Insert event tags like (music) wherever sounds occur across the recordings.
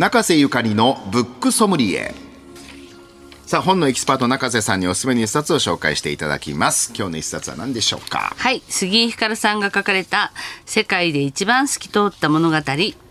中瀬ゆかりのブックソムリエ。さあ本のエキスパート中瀬さんにおすすめの一冊を紹介していただきます。今日の一冊は何でしょうか？はい。杉井ひかるさんが書かれた世界で一番透き通った物語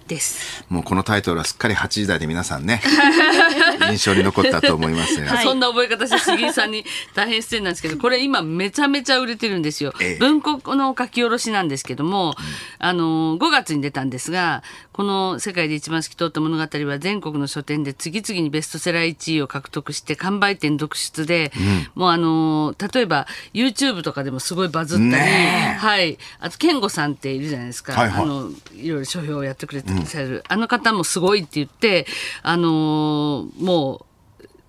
です。もうこのタイトルはすっかり8時台で皆さんね (laughs) 印象に残ったと思いますが、そんな覚え方して杉井さんに大変失礼なんですけどこれ今めちゃめちゃ売れてるんですよ、ええ。文庫の書き下ろしなんですけども、あの5月に出たんですがこの「世界で一番透き通った物語」は全国の書店で次々にベストセラー1位を獲得して完売店続出で、もうあの例えば YouTube とかでもすごいバズったり、ねえはい、あと健吾さんっているじゃないですか、はいはいあのいろいろ書評をやってくれてらっしゃる、あの方もすごいって言ってあのもう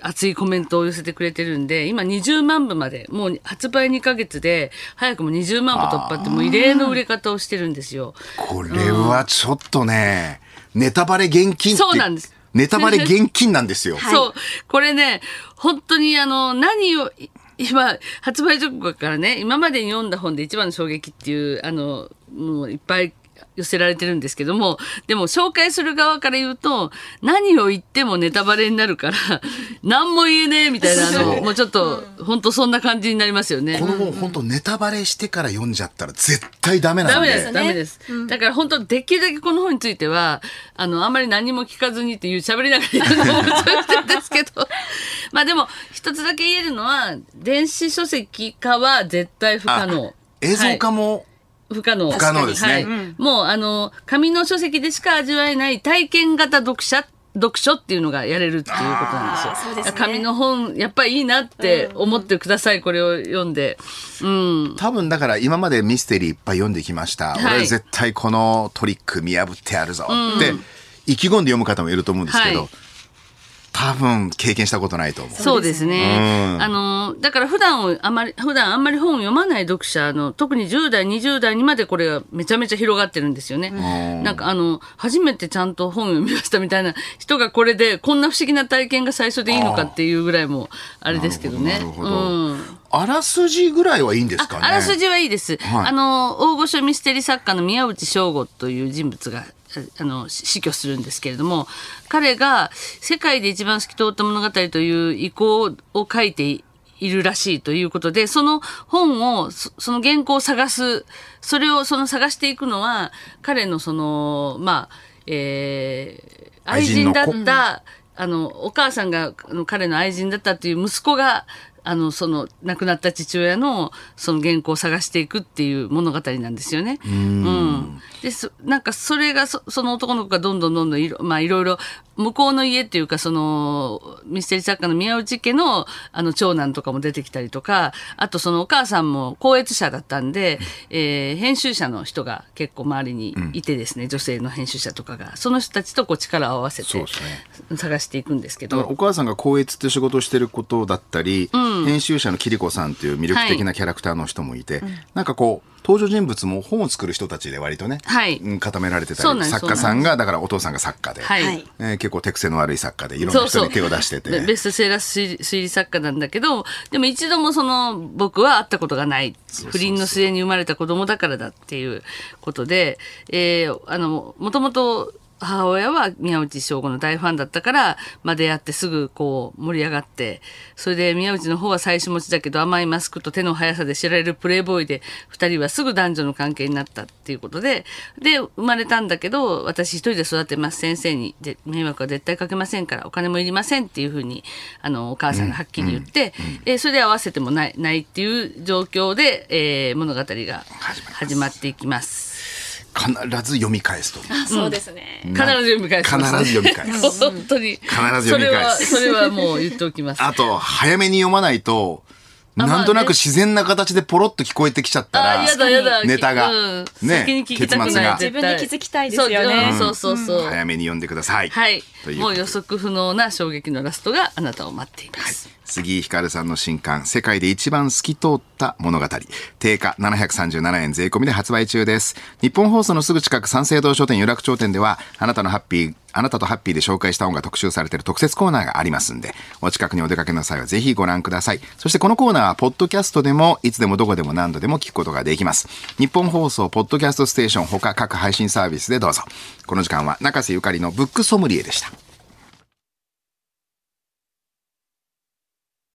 熱いコメントを寄せてくれてるんで今20万部までもう発売2ヶ月で早くも20万部突破ってもう異例の売れ方をしてるんですよ。これはちょっとねネタバレ厳禁ってそうなんですネタバレ厳禁なんですよ (laughs) そう。これね、本当にあの、何を、い今、発売直後からね、今までに読んだ本で一番の衝撃っていう、あの、もういっぱい寄せられてるんですけども、でも紹介する側から言うと、何を言ってもネタバレになるから、(laughs) 何も言えねえみたいな、あの、もうちょっと、本当そんな感じになりますよね。この本本当ネタバレしてから読んじゃったら絶対ダメなんでダメです、ダメです。だから本当できるだけこの本については、あの、あんまり何も聞かずにっていう喋りながら言うのも面白いんですけど、(laughs) まあでも、一つだけ言えるのは、電子書籍化は絶対不可能。映像化はいも、不可能。不可能ですねはいもう、あの、紙の書籍でしか味わえない体験型読者、読書っていうのがやれるっていうことなんですよ。すね紙の本、やっぱりいいなって思ってください、これを読んで。うん。多分だから今までミステリーいっぱい読んできました、はい俺絶対このトリック見破ってやるぞって意気込んで読む方もいると思うんですけど、はい多分経験したことないと思う。そうですね。うん。あのだから普段をあまり普段あんまり本を読まない読者の特に10代20代にまでこれがめちゃめちゃ広がってるんですよね。なんかあの初めてちゃんと本を読みましたみたいな人がこれでこんな不思議な体験が最初でいいのかっていうぐらいもあれですけどね。うん。あらすじぐらいはいいんですかね。あらすじはいいです、はい。あの大御所ミステリー作家の宮内翔吾という人物があの死去するんですけれども彼が世界で一番透き通った物語という意向を書いているらしいということでその本をそその原稿を探すそれをその探していくのは彼のそのまあえー愛愛人だった、あのお母さんが彼の愛人だったという息子があのその亡くなった父親のその原稿を探していくっていう物語なんですよね。うん。でそなんかそれがそその男の子がどんどんどんどんいろ,、まあ、いろいろ向こうの家っていうかそのミステリー作家の宮内家のあの長男とかも出てきたりとかあとそのお母さんも高越者だったんで、えー編集者の人が結構周りにいてですね、女性の編集者とかが。その人たちとこう力を合わせて探していくんですけど。だからお母さんが光悦って仕事をしてることだったり、編集者のキリコさんっていう魅力的なキャラクターの人もいて、なんかこう登場人物も本を作る人たちで割とね、はい。うん固められてたり作家さんがだからお父さんが作家で、はい、はい。えー結構手癖の悪い作家でいろんな人に手を出してて。ベベストセラー推理推理作家なんだけどでも一度もその僕は会ったことがない。不倫の末に生まれた子供だからだっていうことで、えーあのもともと母親は宮内翔吾の大ファンだったから、まあ、出会ってすぐこう盛り上がってそれで宮内の方は妻子持ちだけど甘いマスクと手の速さで知られるプレイボーイで2人はすぐ男女の関係になったっていうことでで生まれたんだけど私一人で育てます先生にで迷惑は絶対かけませんからお金もいりませんっていうふうにあのお母さんがはっきり言って、えーそれで合わせてもないないっていう状況で、えー物語が始まっていきます。必ず読み返すとあそうですね。必ず読み返す、必ず読み返す本当に。ず読み返すそれは、それはもう言っておきます。あと早めに読まないとなんとなく自然な形でポロッと聞こえてきちゃったらあ、やだやだ。ネタがうんね先に聞きたく結末が自分で気づきたいですよねそうそうそうそう。早めに読んでください。はいとい。うもう予測不能な衝撃のラストがあなたを待っています。杉井光さんの新刊、世界で一番透き通った物語。定価737円税込みで発売中です。日本放送のすぐ近く三省堂書店有楽町店では、あなたのハッピー、あなたとハッピーで紹介した本が特集されている特設コーナーがありますんで、お近くにお出かけの際はぜひご覧ください。そしてこのコーナーは、ポッドキャストでも、いつでもどこでも何度でも聞くことができます。日本放送、ポッドキャストステーション、他各配信サービスでどうぞ。この時間は、中瀬ゆかりのブックソムリエでした。